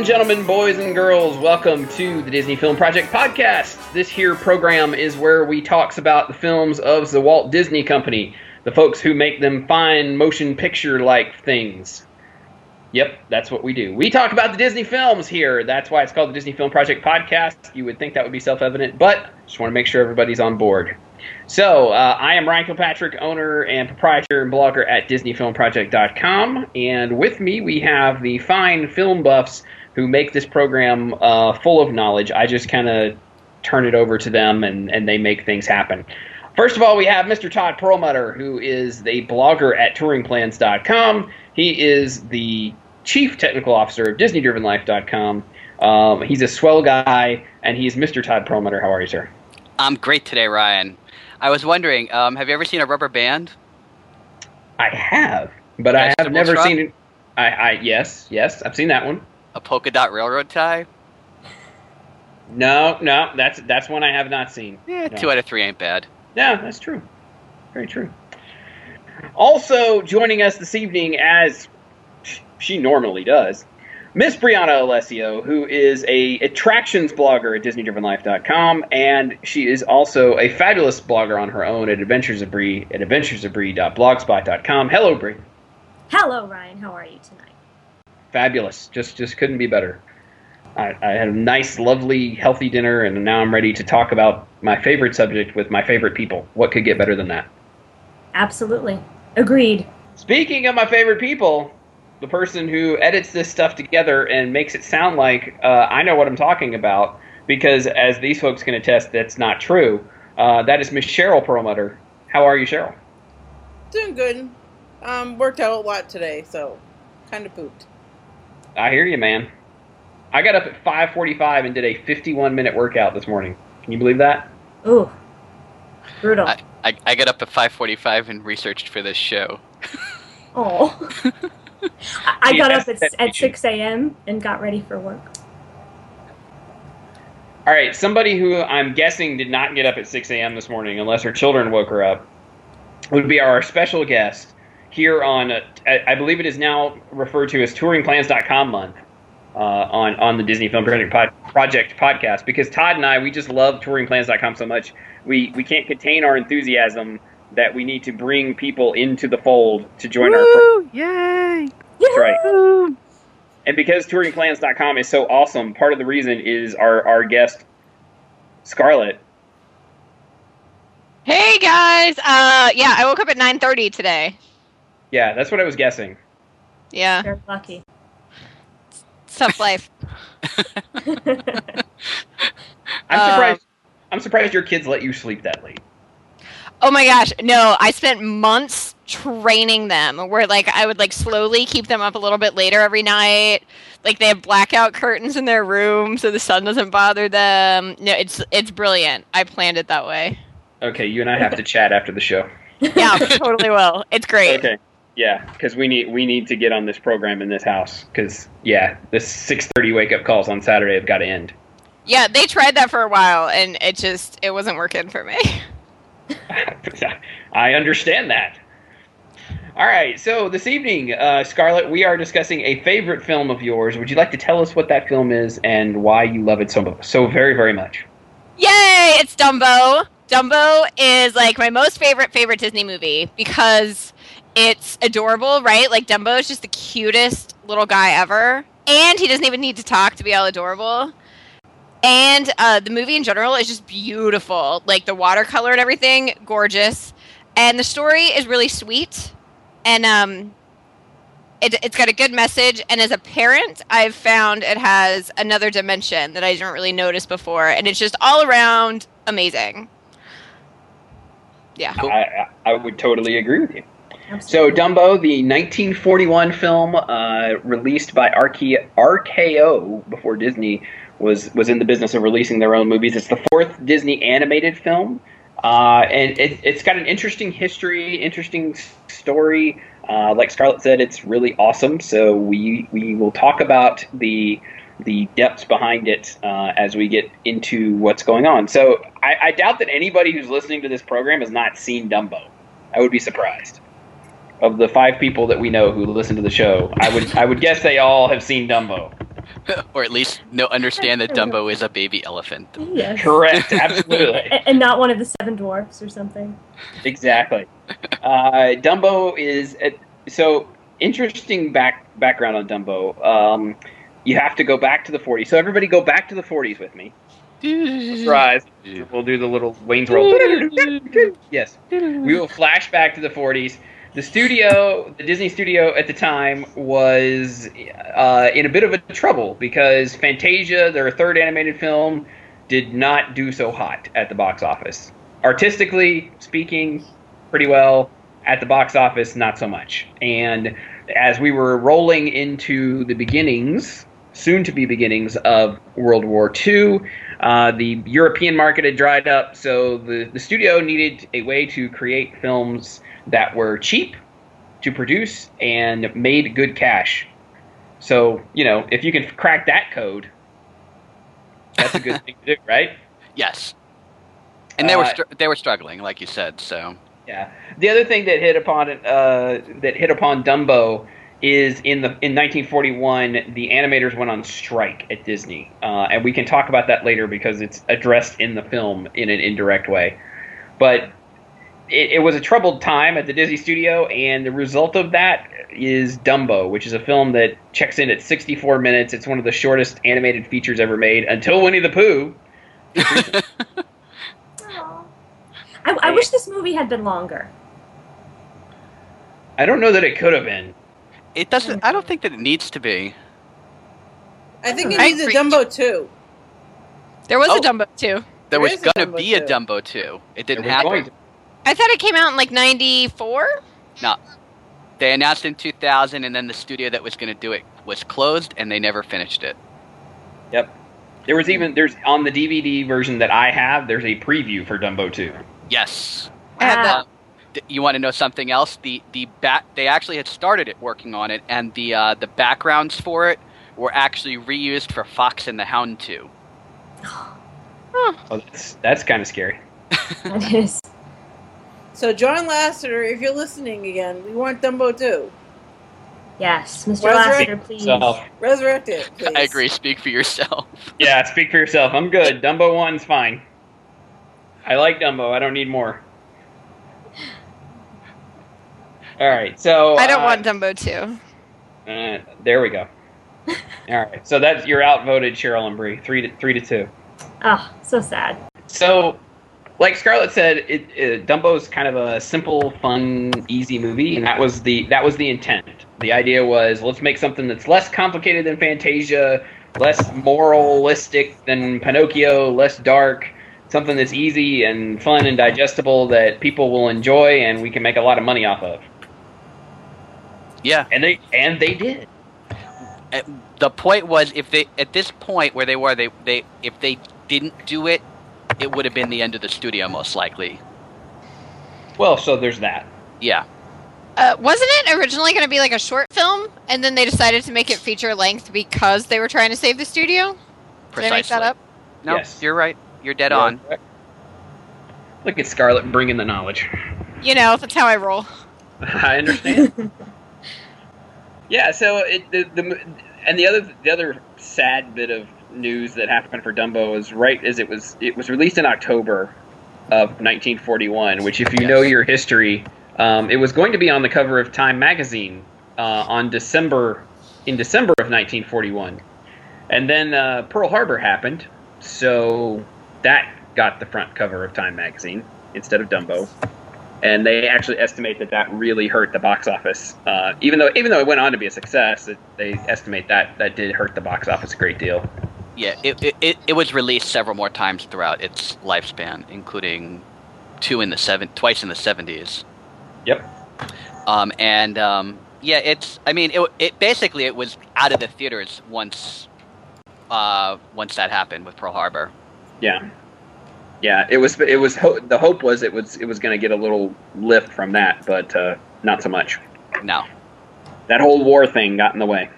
And gentlemen, boys and girls, welcome to the Disney Film Project podcast. This here program is where we talks about the films of the Walt Disney Company, the folks who make them fine motion picture like things. Yep, that's what we do. We talk about the Disney films here. That's why it's called the Disney Film Project podcast. You would think that would be self-evident, but just want to make sure everybody's on board. So, uh, I am Ryan Kilpatrick, owner and proprietor and blogger at DisneyFilmProject.com. And with me, we have the fine film buffs who make this program uh, full of knowledge. I just kind of turn it over to them and, and they make things happen. First of all, we have Mr. Todd Perlmutter, who is the blogger at TouringPlans.com. He is the chief technical officer of DisneyDrivenLife.com. Um, he's a swell guy, and he's Mr. Todd Perlmutter. How are you, sir? I'm great today, Ryan. I was wondering, um, have you ever seen a rubber band? I have, but I have never truck? seen it. I, I yes, yes, I've seen that one. A polka dot railroad tie? No, no, that's that's one I have not seen. Yeah, No. two out of three ain't bad. Yeah, that's true. Very true. Also joining us this evening, as she normally does, Miss Brianna Alessio, who is a attractions blogger at DisneyDrivenLife.com, and she is also a fabulous blogger on her own at Adventures of Bree at AdventuresofBree.blogspot.com. Hello, Bree. Hello, Ryan. How are you tonight? Fabulous. Just just couldn't be better. I, I had a nice, lovely, healthy dinner, and now I'm ready to talk about my favorite subject with my favorite people. What could get better than that? Absolutely. Agreed. Speaking of my favorite people, the person who edits this stuff together and makes it sound like uh, I know what I'm talking about, because as these folks can attest, that's not true. Uh, that is Miss Cheryl Perlmutter. How are you, Cheryl? Doing good. Um, worked out a lot today, so kind of pooped. I hear you, man. I got up at 5:45 and did a 51 minute workout this morning. Can you believe that? Ooh. Brutal. I, I, I got up at 5:45 and researched for this show. Oh. I, I got up at, at 6 a.m. and got ready for work. All right, somebody who I'm guessing did not get up at 6 a.m. this morning, unless her children woke her up, would be our special guest here on, uh, I I believe it is now referred to as TouringPlans.com month uh, on on the Disney Film Project, pod, Project podcast. Because Todd and I, we just love TouringPlans.com so much, we we can't contain our enthusiasm that we need to bring people into the fold to join our. Pro- Yay! That's right. And because touringplans.com is so awesome, part of the reason is our, our guest, Scarlett. Hey guys! Uh, yeah, I woke up at 9:30 today. Yeah, that's what I was guessing. Yeah, You're lucky. it's tough life. I'm Um, surprised. I'm surprised your kids let you sleep that late. Oh my gosh, no! I spent months training them, where like I would like slowly keep them up a little bit later every night. Like they have blackout curtains in their room, so the sun doesn't bother them. No, it's it's brilliant. I planned it that way. Okay, you and I have to chat after the show. Yeah, totally will. It's great. Okay. Yeah, because we need we need to get on this program in this house. Because yeah, this 6:30 wake up calls on Saturday have got to end. Yeah, they tried that for a while, and it just it wasn't working for me. I understand that. All right, so this evening, uh, Scarlett, we are discussing a favorite film of yours. Would you like to tell us what that film is and why you love it so so very very much? Yay! It's Dumbo. Dumbo is like my most favorite favorite Disney movie because it's adorable, right? Like Dumbo is just the cutest little guy ever, and he doesn't even need to talk to be all adorable. And uh, the movie in general is just beautiful, like the watercolor and everything, gorgeous. And the story is really sweet, and um, it, it's got a good message. And as a parent, I've found it has another dimension that I didn't really notice before, and it's just all around amazing. Yeah. I, I would totally agree with you. So Dumbo, the 1941 film uh, released by RK, RKO before Disney was was in the business of releasing their own movies. It's the fourth Disney animated film, uh, and it, it's got an interesting history, interesting story. Uh, like Scarlett said, it's really awesome. So we we will talk about the the depths behind it uh, as we get into what's going on. So I, I doubt that anybody who's listening to this program has not seen Dumbo. I would be surprised. Of the five people that we know who listen to the show, I would I would guess they all have seen Dumbo. or at least no understand that Dumbo is a baby elephant. Yes. Correct, absolutely. And not one of the seven dwarfs or something. Exactly. Uh, Dumbo is uh, so interesting. Back background on Dumbo. Um, you have to go back to the 40s. So everybody, go back to the 40s with me. Rise. We'll do the little Wayne's World. yes. We will flash back to the 40s. The studio, the Disney studio at the time, was uh, in a bit of a trouble because Fantasia, their third animated film, did not do so hot at the box office. Artistically speaking, pretty well. At the box office, not so much. And as we were rolling into the beginnings, soon to be beginnings of World War II, uh, the European market had dried up, so the, the studio needed a way to create films that were cheap to produce and made good cash. So, you know, if you can crack that code, that's a good thing to do, right? Yes. And they were Uh, str- they were struggling, like you said. So Yeah. The other thing that hit upon it, uh, that hit upon Dumbo is in the in 1941 the animators went on strike at Disney, uh, and we can talk about that later because it's addressed in the film in an indirect way. But it, it was a troubled time at the Disney studio, and the result of that is Dumbo, which is a film that checks in at 64 minutes. It's one of the shortest animated features ever made until Winnie the Pooh. I, I wish this movie had been longer. I don't know that it could have been. it doesn't. I don't think that it needs to be. I think it needs a. Dumbo too. There was Oh. a Dumbo too. There There was gonna Dumbo be a. Dumbo too. It didn't It going happen. To- I thought it came out in like '94. No, They announced in 2000, and then the studio that was going to do it was closed, and they never finished it. Yep. There was even there's on the DVD version that I have. There's a preview for Dumbo 2. Yes. I had that. Uh, you want to know something else? The the back they actually had started it working on it, and the uh, the backgrounds for it were actually reused for Fox and the Hound 2. Oh, that's that's kind of scary. That is. So John Lasseter, if you're listening again, we want Dumbo too. Yes, Mr. Resurrect Lasseter, please. So Resurrect it, please. I agree. Speak for yourself. yeah, speak for yourself. I'm good. Dumbo one's fine. I like Dumbo. I don't need more. All right, so I don't uh, want Dumbo too. Uh, there we go. All right, so that's you're outvoted, Cheryl and Bree, three to three to two. Oh, so sad. So, like Scarlett said, it, it, Dumbo's kind of a simple, fun, easy movie, and that was the that was the intent. The idea was let's make something that's less complicated than Fantasia, less moralistic than Pinocchio, less dark, something that's easy and fun and digestible that people will enjoy, and we can make a lot of money off of. Yeah. And they and they did. The point was, if they at this point where they were, they they if they didn't do it, it would have been the end of the studio most likely. Well, so there's that. Yeah. Uh, wasn't it originally going to be like a short film, and then they decided to make it feature length because they were trying to save the studio? Did I make that up? No, Yes. you're right. You're dead on. Look at Scarlett bringing the knowledge. You know, that's how I roll. I understand. yeah. So it the, the and the other the other sad bit of news that happened for Dumbo was right as it was it was released in October of 1941. Which, if you Yes. know your history, um, it was going to be on the cover of Time magazine uh, on December in December of 1941, and then uh, Pearl Harbor happened, so that got the front cover of Time magazine instead of Dumbo and they actually estimate that that really hurt the box office. Uh, even though even though it went on to be a success, it, they estimate that that did hurt the box office a great deal. Yeah, it, it, it, was released several more times throughout its lifespan, including two in the seven, twice in the seventies. Yep. Um, and um, yeah, it's. I mean, it, it basically it was out of the theaters once, uh, once that happened with Pearl Harbor. Yeah, yeah. It was it was ho- the hope was it was it was going to get a little lift from that, but uh, not so much. No, That whole war thing got in the way.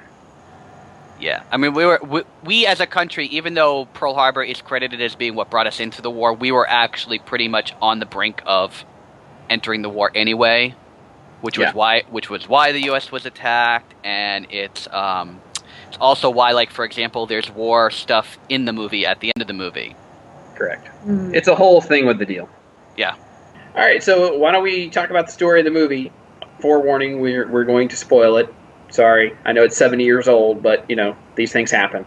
Yeah. I mean, we were we, we as a country, even though Pearl Harbor is credited as being what brought us into the war, we were actually pretty much on the brink of entering the war anyway, which was Yeah. why which was why the U.S. was attacked, and it's um, It's also why, like for example, there's war stuff in the movie at the end of the movie. Correct. Mm. It's a whole thing with the deal. Yeah. All right, so why don't we talk about the story of the movie? Forewarning, we're we're going to spoil it. Sorry, I know it's 70 years old, but you know these things happen.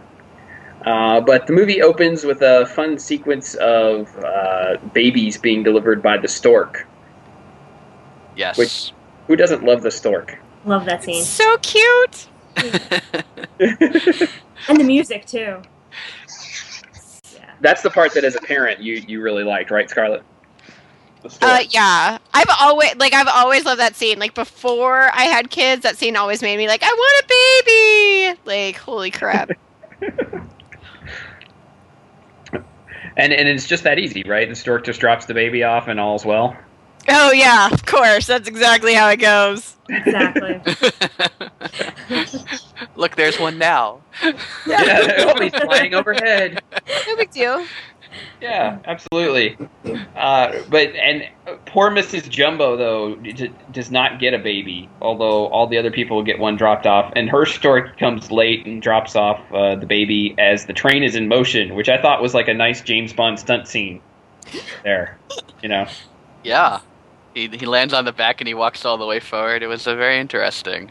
Uh, but the movie opens with a fun sequence of uh, babies being delivered by the stork. Yes. Which- Who doesn't love the stork? Love that scene. So cute. And the music too. Yeah. That's the part that, as a parent, you you really liked, right, Scarlett? The stork. Uh, yeah, I've always like I've always loved that scene. Like before I had kids, that scene always made me like I want a baby. Like holy crap. and and it's just that easy, right? The stork just drops the baby off, and all's well. oh yeah, of course. That's exactly how it goes. Exactly. Look, there's one now. Yeah, oh, he's flying overhead. No big deal. Yeah, absolutely. Uh, but and poor Mrs. Jumbo though d- does not get a baby, although all the other people get one dropped off, and her stork comes late and drops off uh, the baby as the train is in motion, which I thought was like a nice James Bond stunt scene. There, you know. Yeah. He, he lands on the back and he walks all the way forward. It was a very interesting.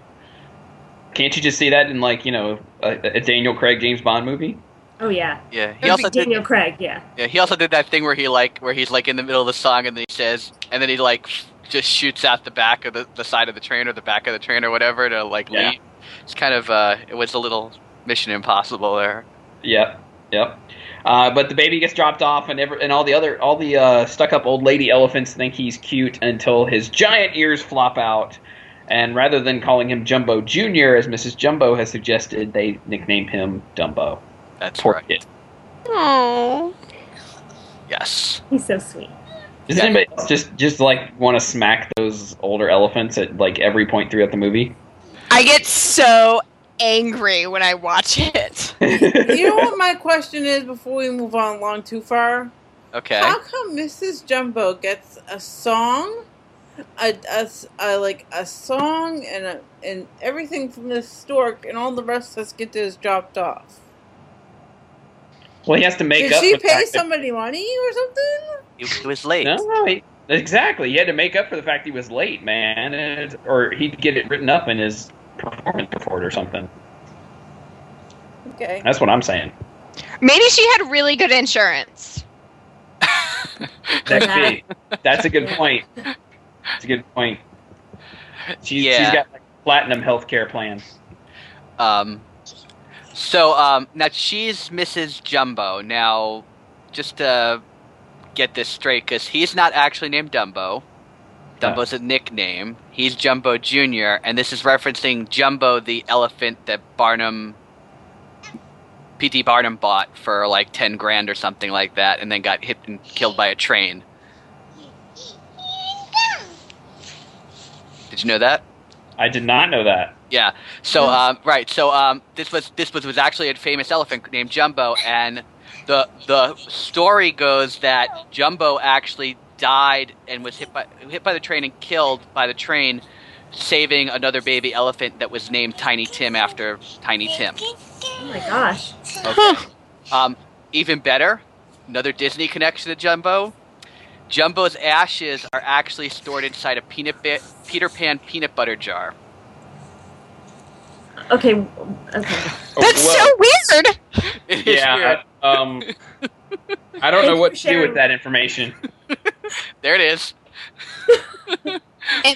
Can't you just see that in like you know a, a Daniel Craig James Bond movie? Oh yeah. Yeah. He That also was did. Daniel Craig. Yeah. Yeah. He also did that thing where he like where he's like in the middle of the song and then he says and then he like just shoots out the back of the, the side of the train or the back of the train or whatever to like Yeah. leave. It's kind of uh it was a little Mission Impossible there. Yep, yep. Uh, but the baby gets dropped off, and every, and all the other all the uh, stuck up old lady elephants think he's cute until his giant ears flop out. And rather than calling him Jumbo Junior, as Mrs. Jumbo has suggested, they nickname him Dumbo. That's Poor right. kid. Oh. Yes. He's so sweet. Does Yeah. anybody else just just like want to smack those older elephants at like every point throughout the movie? I get so angry when I watch it. You know what my question is before we move on along too far? Okay. How come Mrs. Jumbo gets a song, a like a song and a, and everything from this stork, and all the rest of us get this dropped off? Well, he has to make Did up. she for pay fact that- somebody money or something? He, he was late. No, no, he, exactly. He had to make up for the fact he was late, man, and, or he'd get it written up in his performance report or something. Okay. That's what I'm saying. Maybe she had really good insurance. That could be. That's a good point. That's a good point. She's, Yeah. she's got like a platinum healthcare plan. Um, so um, now she's Mrs. Jumbo. Now, just to get this straight, because he's not actually named Dumbo. Dumbo's a nickname. He's Jumbo Junior, and this is referencing Jumbo, the elephant that Barnum, P.T. Barnum bought for like ten grand or something like that, and then got hit and killed by a train. Did you know that? I did not know that. Yeah. So um, right. So um, this was this was was actually a famous elephant named Jumbo, and the the story goes that Jumbo actually died and was hit by hit by the train and killed by the train, saving another baby elephant that was named Tiny Tim after Tiny Tim. Oh my gosh. Okay. um, even better, another Disney connection to Jumbo. Jumbo's ashes are actually stored inside a peanut ba- Peter Pan peanut butter jar. Okay. Okay. Oh, That's well, so weird. Yeah. weird. I, um, I don't know what for to do with that information. There it is. It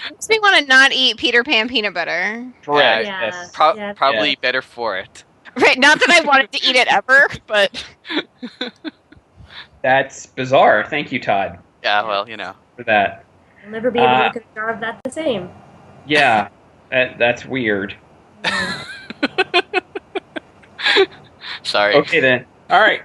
makes me want to not eat Peter Pan peanut butter. Correct. Yeah. Yes. Pro- Yeah. probably Yeah. better for it. Right, not that I wanted to eat it ever, but That's bizarre. Thank you, Todd, Yeah, well, you know. for that. I'll never be able Uh, to look at a jar of that the same. Yeah, that, that's weird. Sorry. Okay then. All right.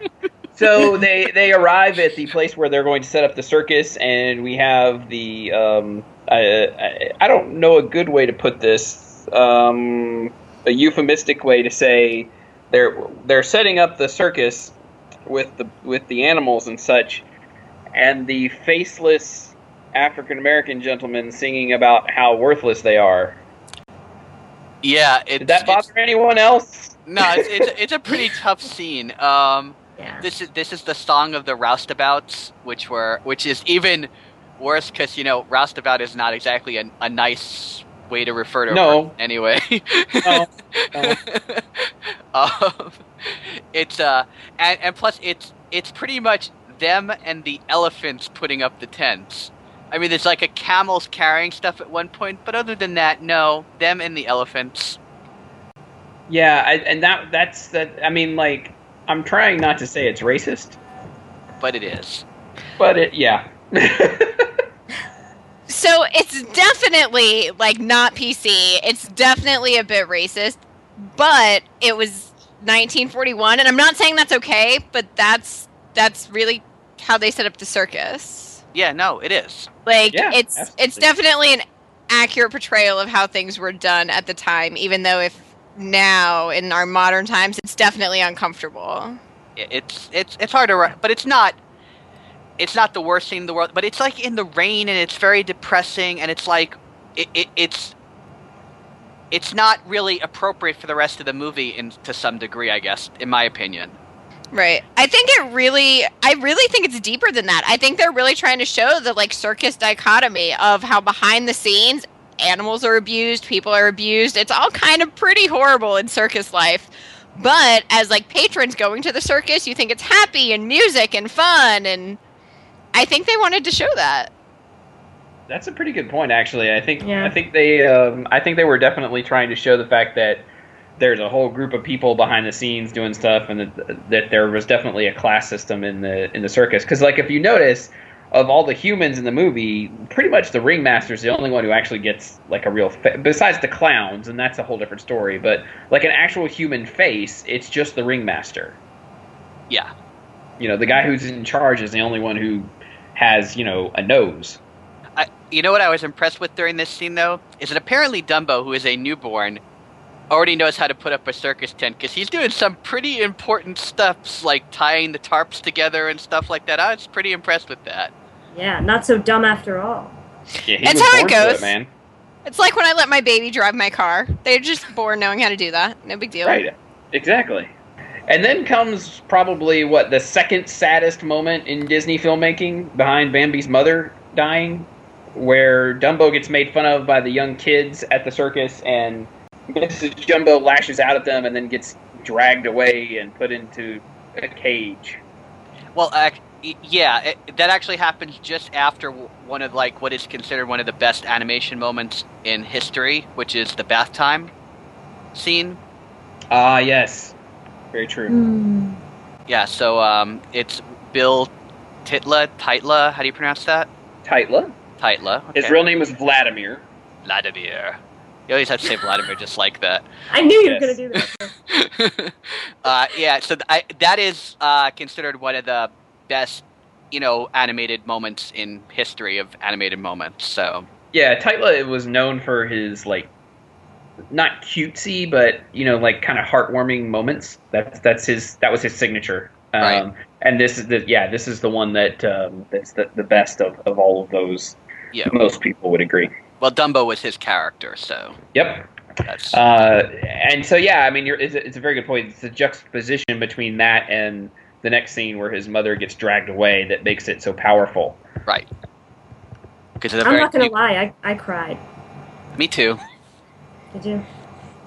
So they they arrive at the place where they're going to set up the circus, and we have the um, I, I, I don't know a good way to put this. Um, a euphemistic way to say they're they're setting up the circus with the with the animals and such, and the faceless African American gentlemen singing about how worthless they are. Yeah, it, Did that bother anyone else? no, it's, it's it's a pretty tough scene. Um, Yeah. this is this is the song of the roustabouts, which were which is even worse because you know roustabout is not exactly a, a nice way to refer to a No. person anyway. No, no. um, it's uh and, and plus it's it's pretty much them and the elephants putting up the tents. I mean, there's like a camels carrying stuff at one point, but other than that, no, them and the elephants. Yeah, I, and that that's that. I mean, like, I'm trying not to say it's racist, But it is. but it, yeah. So it's definitely like not PC. It's definitely a bit racist, but it was 1941, and I'm not saying that's okay, but that's that's really how they set up the circus. Yeah, no, it is. Like Yeah, it's absolutely. it's definitely an accurate portrayal of how things were done at the time, even though if now in our modern times it's definitely uncomfortable. It's it's it's hard to, ri- but it's not. It's not the worst scene in the world, but it's like in the rain and it's very depressing and it's like it, it it's it's not really appropriate for the rest of the movie in to some degree, I guess, in my opinion. Right. I think it really I really think it's deeper than that. I think they're really trying to show the like circus dichotomy of how behind the scenes animals are abused, people are abused. It's all kind of pretty horrible in circus life. But as like patrons going to the circus, you think it's happy and music and fun and I think they wanted to show that. That's a pretty good point, actually. I think Yeah. I think they um, I think they were definitely trying to show the fact that there's a whole group of people behind the scenes doing stuff, and that that there was definitely a class system in the in the circus. Because like if you notice, of all the humans in the movie, pretty much the ringmaster is the only one who actually gets like a real fa- besides the clowns, and that's a whole different story. But like an actual human face, it's just the ringmaster. Yeah. You know, the guy who's in charge is the only one who has you know a nose. I, you know what I was impressed with during this scene, though, is that apparently Dumbo, who is a newborn, already knows how to put up a circus tent because he's doing some pretty important stuff, like tying the tarps together and stuff like that. I was pretty impressed with that. Yeah, not so dumb after all. Yeah, he That's how it born to goes. man. It's like when I let my baby drive my car. They're just born knowing how to do that. No big deal. Right. Exactly. And then comes probably what the second saddest moment in Disney filmmaking behind Bambi's mother dying, where Dumbo gets made fun of by the young kids at the circus, and Mrs. Jumbo lashes out at them and then gets dragged away and put into a cage. Well, ac- y- yeah, it, that actually happens just after one of like what is considered one of the best animation moments in history, which is the bath time scene. Ah, yes. Very true. Hmm. Yeah, so um, it's Bill Tytla, Tytla. How do you pronounce that? Tytla. Tytla. His real name is Vladimir. Vladimir. You always have to say Vladimir just like that. I knew you were going to do that. uh, yeah, so th- I, that is uh, considered one of the best, you know, animated moments in history of animated moments. So Yeah, Tightla was known for his like not cutesy, but you know, like kind of heartwarming moments. That's that's his that was his signature. Um, Right. And this is the yeah, this is the one that um, that's the, the best of, of all of those. yeah, Most people would agree. Well, Dumbo was his character, so Yep. that's Uh, and so yeah, I mean, you're, it's, a, it's a very good point. It's the juxtaposition between that and the next scene where his mother gets dragged away that makes it so powerful. right. Because it's a I'm very not going to lie, I, I cried. me too. Did you?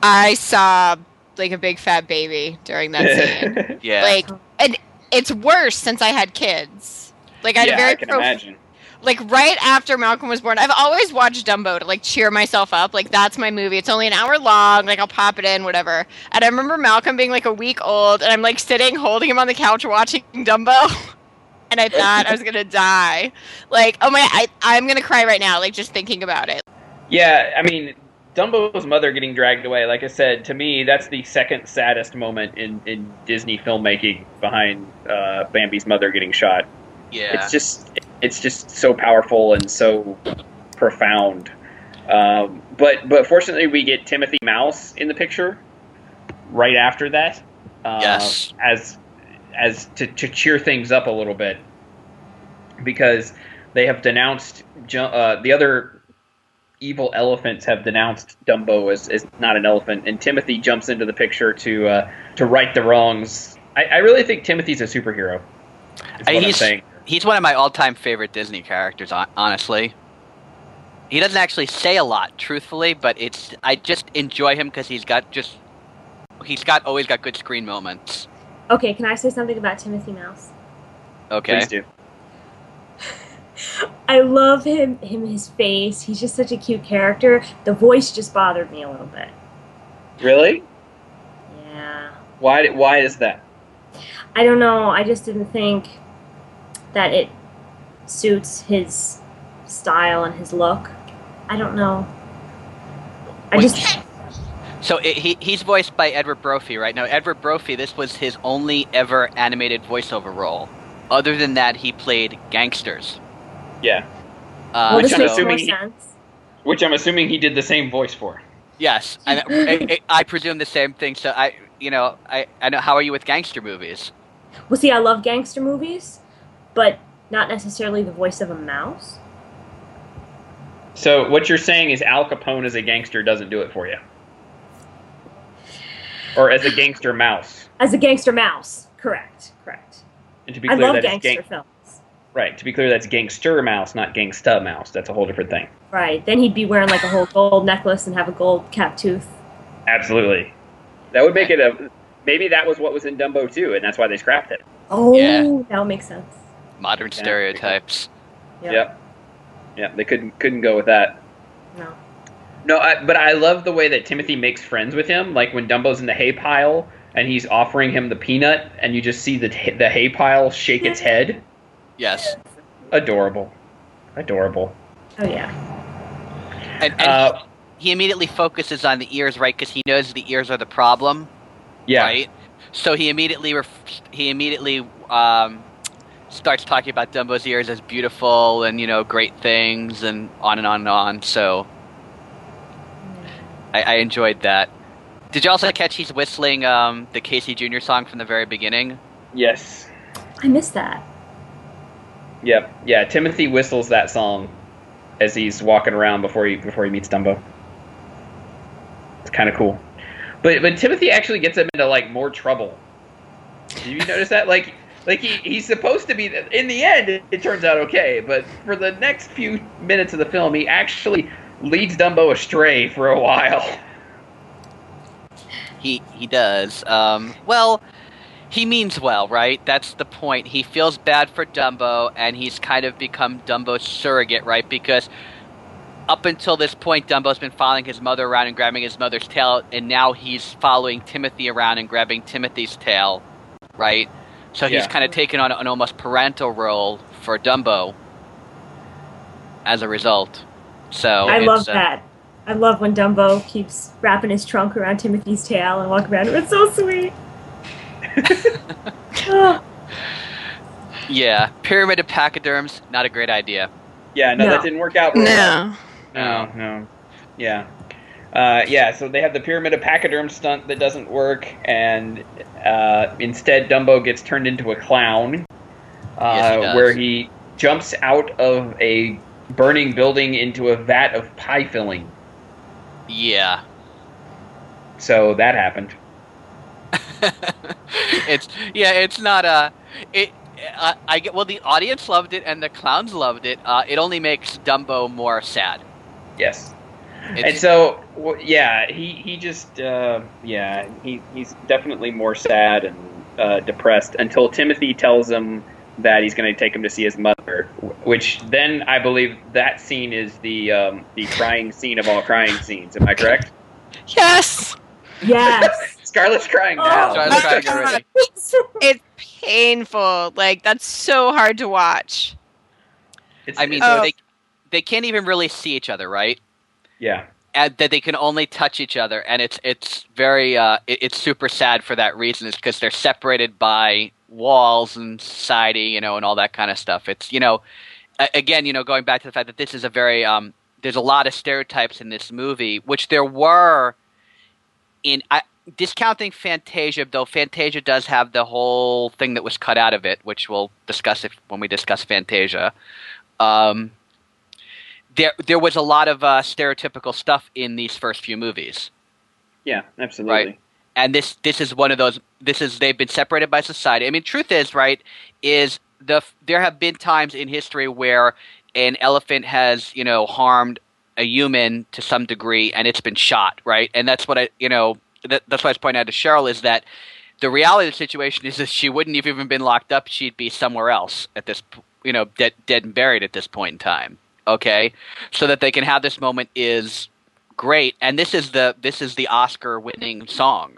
I saw like a big fat baby during that scene. Yeah, Like, and it's worse since I had kids. Like I had yeah, a very I can prof- imagine. Like right after Malcolm was born. I've always watched Dumbo to like cheer myself up. Like that's my movie. It's only an hour long. Like I'll pop it in, whatever. And I remember Malcolm being like a week old, and I'm like sitting holding him on the couch watching Dumbo. And I thought I was gonna die. Like, oh my, I, I'm gonna cry right now. Like just thinking about it. Yeah, I mean, Dumbo's mother getting dragged away. Like I said, to me, that's the second saddest moment in, in Disney filmmaking behind uh, Bambi's mother getting shot. yeah. It's just it's just so powerful and so profound. Um, but but fortunately, we get Timothy Mouse in the picture right after that. Uh, Yes. As as to, to cheer things up a little bit because they have denounced uh, the other evil elephants have denounced Dumbo as, as not an elephant, and Timothy jumps into the picture to uh, to right the wrongs. I, I really think Timothy's a superhero. Is what Uh, I'm saying. He's one of my all-time favorite Disney characters, honestly. He doesn't actually say a lot, truthfully, but it's I just enjoy him because he's got just he's got always got good screen moments. Okay, can I say something about Timothy Mouse? Okay. Please do. I love him, him, his face. He's just such a cute character. The voice just bothered me a little bit. Really? Yeah. Why? Why is that? I don't know. I just didn't think that it suits his style and his look. I don't know. I Wait. just So it, he he's voiced by Edward Brophy, right? Now Edward Brophy, this was his only ever animated voiceover role. Other than that, he played gangsters. Yeah. Uh, well, which this I'm more assuming he- Which I'm assuming he did the same voice for. yes, and I, I, I presume the same thing. So I, you know, I, I know. How are you with gangster movies? Well, see, I love gangster movies, but not necessarily the voice of a mouse. So what you're saying is Al Capone as a gangster doesn't do it for you, or as a gangster mouse. As a gangster mouse, correct, correct. And to be clear, I clear, love that is gangster gang- films. right. To be clear, that's gangster mouse, not gangsta mouse. That's a whole different thing. Right. Then he'd be wearing like a whole gold necklace and have a gold cap tooth. Absolutely. That would make it a. Maybe that was what was in Dumbo too, and that's why they scrapped it. Oh, Yeah. that would make sense. Modern Yeah. stereotypes. Yeah. Yep. Yeah, they couldn't couldn't go with that. No. No, I, but I love the way that Timothy makes friends with him. Like when Dumbo's in the hay pile and he's offering him the peanut, and you just see the the hay pile shake its head. Yes, Adorable, adorable. Oh yeah. and, and Uh, he immediately focuses on the ears, right? Because he knows the ears are the problem. yeah, right? So he immediately ref- he immediately um, starts talking about Dumbo's ears as beautiful and you know great things and on and on and on. So I, I enjoyed that. Did you also catch he's whistling um, the Casey Jr. song from the very beginning? yes, I missed that. yep, yeah. Timothy whistles that song as he's walking around before he before he meets Dumbo. It's kind of cool. But but Timothy actually gets him into like more trouble. Did you notice that? Like like he, he's supposed to be in the end it, it turns out okay, but for the next few minutes of the film he actually leads Dumbo astray for a while. He he does. Um, well, he means well, right? That's the point. He feels bad for Dumbo, and he's kind of become Dumbo's surrogate, right? Because up until this point, Dumbo's been following his mother around and grabbing his mother's tail, and now he's following Timothy around and grabbing Timothy's tail, right? So he's Yeah. kind of taken on an almost parental role for Dumbo as a result. So I it's, love uh, that. I love when Dumbo keeps wrapping his trunk around Timothy's tail and walking around. It's so sweet. Yeah, pyramid of pachyderms, not a great idea. Yeah, no, No. that didn't work out. very well. No. No, no. Yeah. Uh, yeah, so they have the pyramid of pachyderm stunt that doesn't work, and uh, instead Dumbo gets turned into a clown, uh, Yes, he where he jumps out of a burning building into a vat of pie filling. Yeah. So that happened. it's yeah, it's not a it. Uh, I get well. The audience loved it, and the clowns loved it. Uh, it only makes Dumbo more sad. Yes. It's, and so, w- yeah, he he just uh, yeah he he's definitely more sad and uh, depressed until Timothy tells him that he's going to take him to see his mother, which then I believe that scene is the um, the crying scene of all crying scenes. Am I correct? Yes. yes. Scarlett's crying Oh, now. Scarlett's crying already. It's painful. Like that's so hard to watch. It's- I mean, Oh. they they can't even really see each other, right? Yeah, And that they can only touch each other, and it's it's very uh, it, it's super sad for that reason. Is because they're separated by walls and society, you know, and all that kind of stuff. It's you know, again, you know, going back to the fact that this is a very um, there's a lot of stereotypes in this movie, which there were in I, discounting Fantasia, though Fantasia does have the whole thing that was cut out of it, which we'll discuss if when we discuss Fantasia. Um, there there was a lot of uh, stereotypical stuff in these first few movies. Yeah, absolutely. Right. and this this is one of those this is they've been separated by society i mean truth is right is the there have been times in history where an elephant has you know harmed a human to some degree and it's been shot right and that's what i you know that, that's what i was pointing out to cheryl is that the reality of the situation is that she wouldn't have even been locked up she'd be somewhere else at this you know dead dead and buried at this point in time okay so that they can have this moment is great and this is the this is the oscar winning song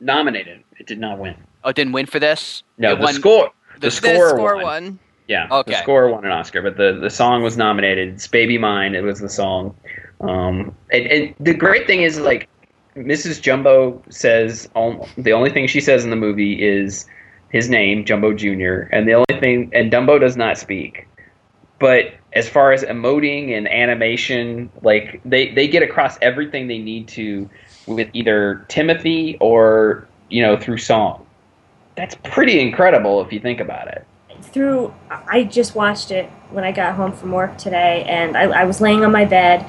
Nominated. It did not win. Oh, it didn't win for this. No, It the won- score. The, the- score, score won. one. Yeah. Okay. The score won an Oscar, but the, the song was nominated. It's Baby Mine. It was the song. Um, and, and the great thing is, like, Mrs. Jumbo says um, the only thing she says in the movie is his name, Jumbo Jr., and the only thing, and Dumbo does not speak. But as far as emoting and animation, like, they, they get across everything they need to with either Timothy or, you know, through song. That's pretty incredible if you think about it. through i just watched it when i got home from work today and i, I was laying on my bed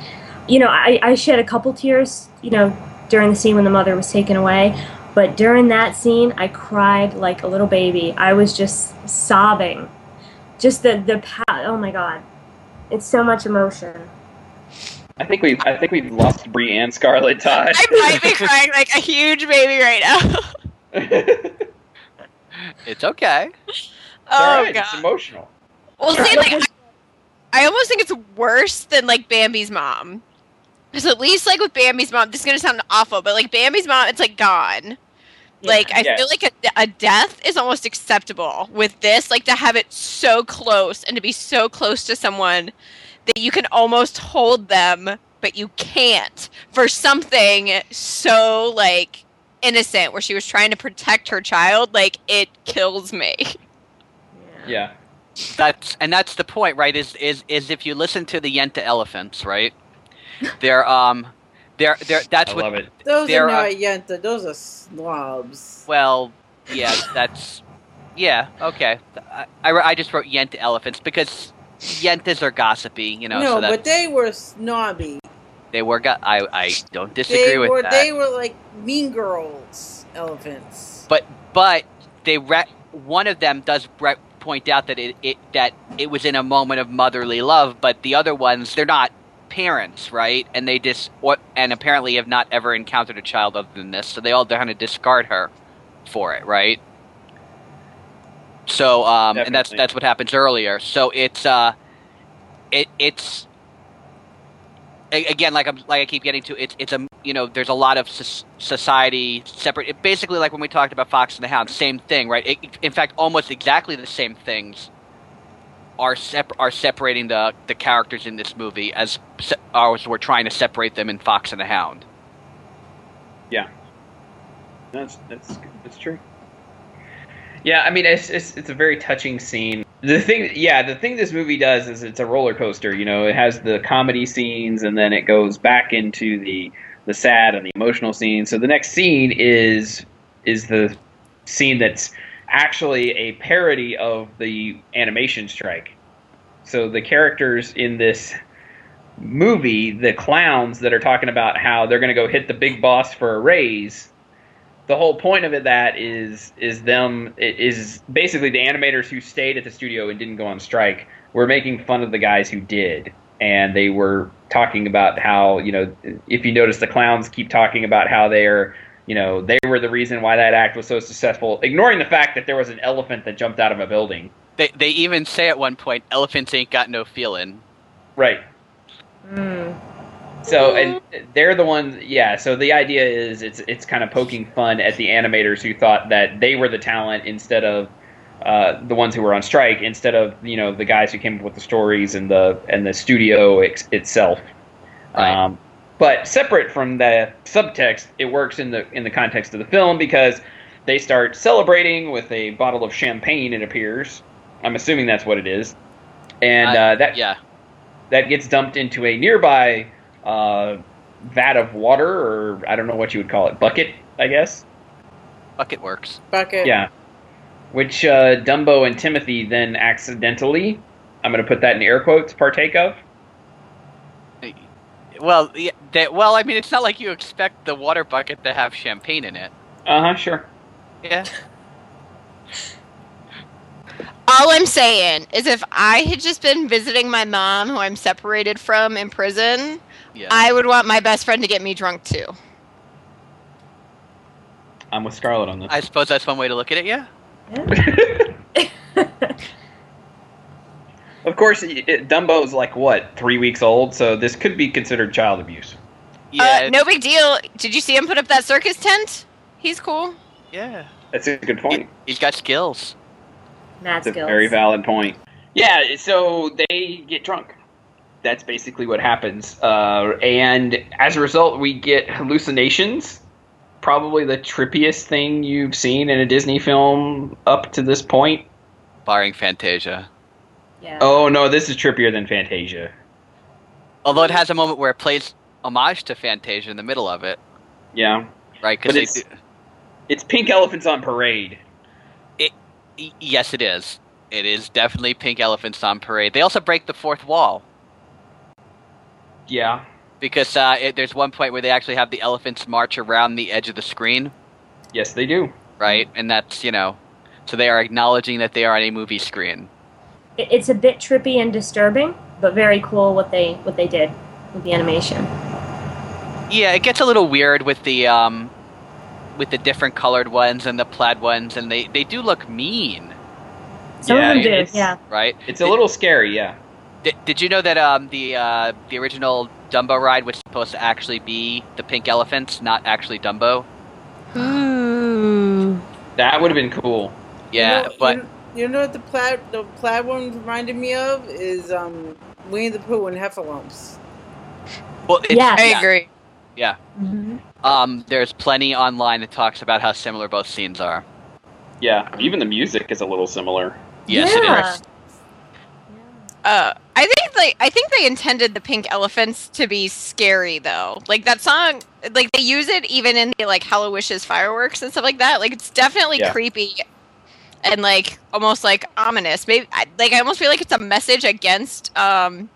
you know I, I shed a couple tears you know during the scene when the mother was taken away but during that scene i cried like a little baby i was just sobbing just the the oh my god it's so much emotion I think we've I think we've lost Bree and Scarlett Todd. I might be crying like a huge baby right now. it's It's okay. oh alright, god. It's emotional. Well, see, like, I, I almost think it's worse than like Bambi's mom. Because at least like with Bambi's mom, this is gonna sound awful, but like Bambi's mom, it's like gone. Like I Yeah. feel like a, a death is almost acceptable with this. Like to have it so close and to be so close to someone that you can almost hold them, but you can't for something so like innocent where she was trying to protect her child. Like it kills me. Yeah. That's and that's the point, right? Is is is if you listen to the Yenta elephants, right? They're um, they're they're that's I what. love it. Those They're, uh, not yenta. Those are slobs. Well, yeah, that's yeah okay. I, I, I just wrote Yenta elephants because Yentas are gossipy, you know. no, so but they were snobby. they were. Go- I I don't disagree They with were that. they were like mean girls elephants. but but they re- one of them does re- point out that it, it that it was in a moment of motherly love, but the other ones they're not parents, right? And they just what and apparently have not ever encountered a child other than this, so they all kind of discard her for it, right? So um, and that's that's what happens earlier. So it's uh, it it's again like I'm like I keep getting to it's it's a you know there's a lot of society separate it, basically like when we talked about Fox and the Hound same thing right it, in fact almost exactly the same things are sep- are separating the the characters in this movie as se- as we're trying to separate them in Fox and the Hound Yeah, That's that's that's true. Yeah, I mean it's, it's it's a very touching scene. The thing, yeah, the thing this movie does is it's a roller coaster. You know, it has the comedy scenes and then it goes back into the the sad and the emotional scenes. So the next scene is is the scene that's actually a parody of the animation strike. So the characters in this movie, the clowns that are talking about how they're going to go hit the big boss for a raise, the whole point of it that is is them is basically the animators who stayed at the studio and didn't go on strike were making fun of the guys who did and they were talking about how you know if you notice the clowns keep talking about how they're you know they were the reason why that act was so successful ignoring the fact that there was an elephant that jumped out of a building they they even say at one point elephants ain't got no feeling right Mm. So and they're the ones, yeah. So the idea is it's it's kind of poking fun at the animators who thought that they were the talent instead of uh, the ones who were on strike, instead of you know the guys who came up with the stories and the and the studio ex- itself. Right. Um, but separate from the subtext, it works in the in the context of the film because they start celebrating with a bottle of champagne. It appears. I'm assuming that's what it is, and Uh, uh, that yeah that gets dumped into a nearby uh, vat of water, or I don't know what you would call it, bucket, I guess. bucket works Bucket. Yeah. Which uh, Dumbo and Timothy then accidentally, I'm going to put that in air quotes, partake of. Well, yeah, they, well, I mean, it's not like you expect the water bucket to have champagne in it. Uh huh. Sure. Yeah. All I'm saying is if I had just been visiting my mom, who I'm separated from in prison, Yeah. I would want my best friend to get me drunk too. I'm with Scarlett on this. I suppose that's one way to look at it. Yeah. of course, it, it- Dumbo's like what three weeks old, so this could be considered child abuse. Yeah. uh, no big deal. Did you see him put up that circus tent? He's cool. Yeah. That's a good point. He's got skills. Mad That's a skills. very valid point. Yeah, so they get drunk. That's basically what happens. Uh, and as a result, we get hallucinations. Probably the trippiest thing you've seen in a Disney film up to this point. barring Fantasia. Yeah. Oh, no, this is trippier than Fantasia. Although it has a moment where it plays homage to Fantasia in the middle of it, Yeah. right? Because it's, it's Pink Elephants on Parade. yes, it is. It is definitely Pink Elephants on Parade. They also break the fourth wall Yeah. because uh, it, there's one point where they actually have the elephants march around the edge of the screen, Yes, they do. right? And that's you know, so they are acknowledging that they are on a movie screen. It- It's a bit trippy and disturbing, but very cool what they what they did with the animation. Yeah, it gets a little weird with the um, with the different colored ones and the plaid ones, and they they do look mean, Some Yeah, of them do, yeah. right? It's a little scary, yeah. Did, did you know that um, the uh, the original Dumbo ride was supposed to actually be the pink elephants, not actually Dumbo? Ooh. That would have been cool. Yeah, you know, but you, you know what the plaid the plaid one reminded me of is um Winnie the Pooh and Heffalumps. well, it's, Yeah. I agree. yeah. Mm-hmm. Um, there's plenty online that talks about how similar both scenes are. Yeah, even the music is a little similar. Yes, Yeah. it is. Uh, I think like I think they intended the pink elephants to be scary though. Like that song, like they use it even in the like HalloWishes fireworks and stuff like that. Like it's definitely Yeah. creepy and like almost like ominous. Maybe I, like I almost feel like it's a message against um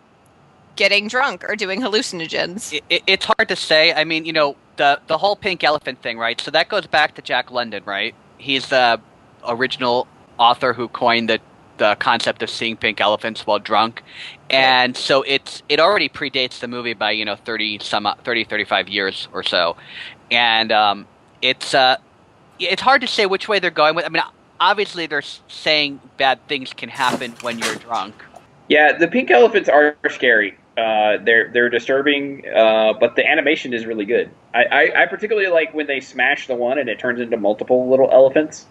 getting drunk or doing hallucinogens. It, it, it's hard to say. I mean, you know, the the whole pink elephant thing, right? So that goes back to Jack London, right? He's the original author who coined the the concept of seeing pink elephants while drunk. And so it's it already predates the movie by, you know, 30 some 30 35 years or so. And um it's uh it's hard to say which way they're going with. I mean, obviously they're saying bad things can happen when you're drunk. Yeah, the pink elephants are scary. Uh, they're they're disturbing, uh, but the animation is really good. I, I, I particularly like when they smash the one and it turns into multiple little elephants.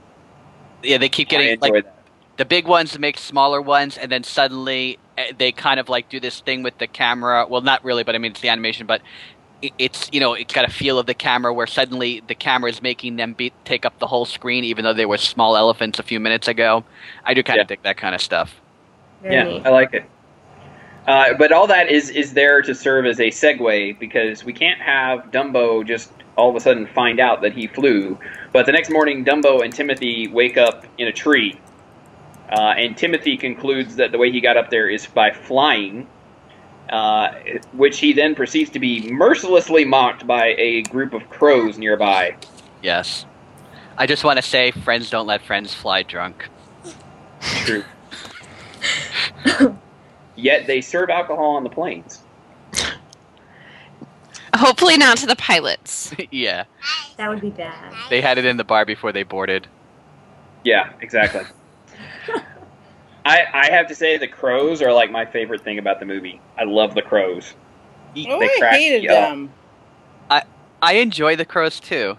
Yeah, they keep getting like that. the big ones make smaller ones, and then suddenly eh, they kind of like do this thing with the camera. Well, not really, but I mean it's the animation, but it's you know it's got a feel of the camera where suddenly the camera is making them be, take up the whole screen, even though they were small elephants a few minutes ago. I do kind Yeah. of dig that kind of stuff. Very yeah, neat. I like it. Uh, but all that is is there to serve as a segue because we can't have Dumbo just all of a sudden find out that he flew. But the next morning, Dumbo and Timothy wake up in a tree, uh, and Timothy concludes that the way he got up there is by flying, uh, which he then proceeds to be mercilessly mocked by a group of crows nearby. Yes, I just want to say, friends don't let friends fly drunk. True. Yet they serve alcohol on the planes. Hopefully not to the pilots. yeah, That would be bad. they had it in the bar before they boarded. Yeah, exactly. I I have to say the crows are like my favorite thing about the movie. I love the crows. Oh, They I hated me them. I I enjoy the crows too.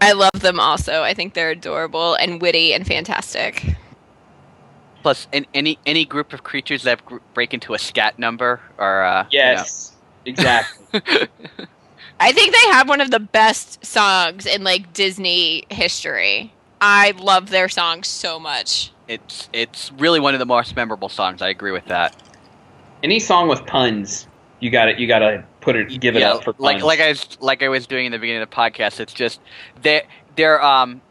I love them also. I think they're adorable and witty and fantastic. Plus, in, any any group of creatures that gr- break into a scat number are uh, you know. Yes, exactly. I think they have one of the best songs in like Disney history. I love their song so much. It's it's really one of the most memorable songs. I agree with that. Any song with puns, you got to You got to put it, give it Yeah, up for puns. like like I was like I was doing in the beginning of the podcast. It's just they they're um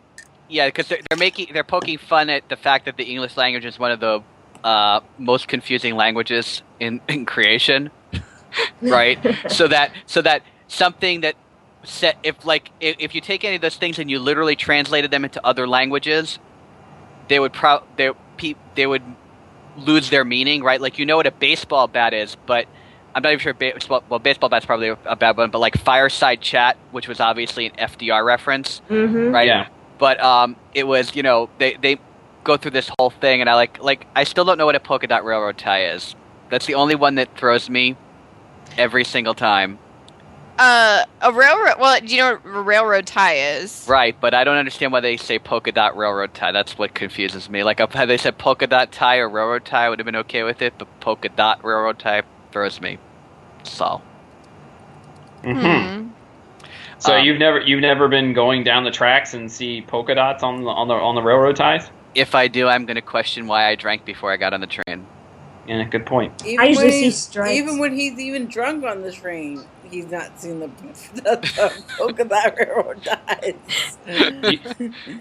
yeah because they're, they're making they're poking fun at the fact that the English language is one of the uh, most confusing languages in, in creation. right? so that so that something that set if like if, if you take any of those things and you literally translated them into other languages, they would pro they pe- they would lose their meaning, right? Like you know what a baseball bat is, but I'm not even sure. Baseball, well, baseball bat's probably a bad one, but like fireside chat, which was obviously an FDR reference, hmm right? Yeah. But um, it was you know they they go through this whole thing, and I like like I still don't know what a polka dot railroad tie is. That's the only one that throws me every single time. Uh, a railroad. Well, do you know what a railroad tie is? Right, but I don't understand why they say polka dot railroad tie. That's what confuses me. Like, if had they said polka dot tie or railroad tie, I would have been okay with it, but polka dot railroad tie throws me. So, hmm Hmm. So Um, you've never you've never been going down the tracks and see polka dots on the on the on the railroad ties? if I do, I'm going to question why I drank before I got on the train. Yeah, good point. Even I usually see stripes. Even when he's even drunk on the train, he's not seen the, the, the polka dot railroad ties.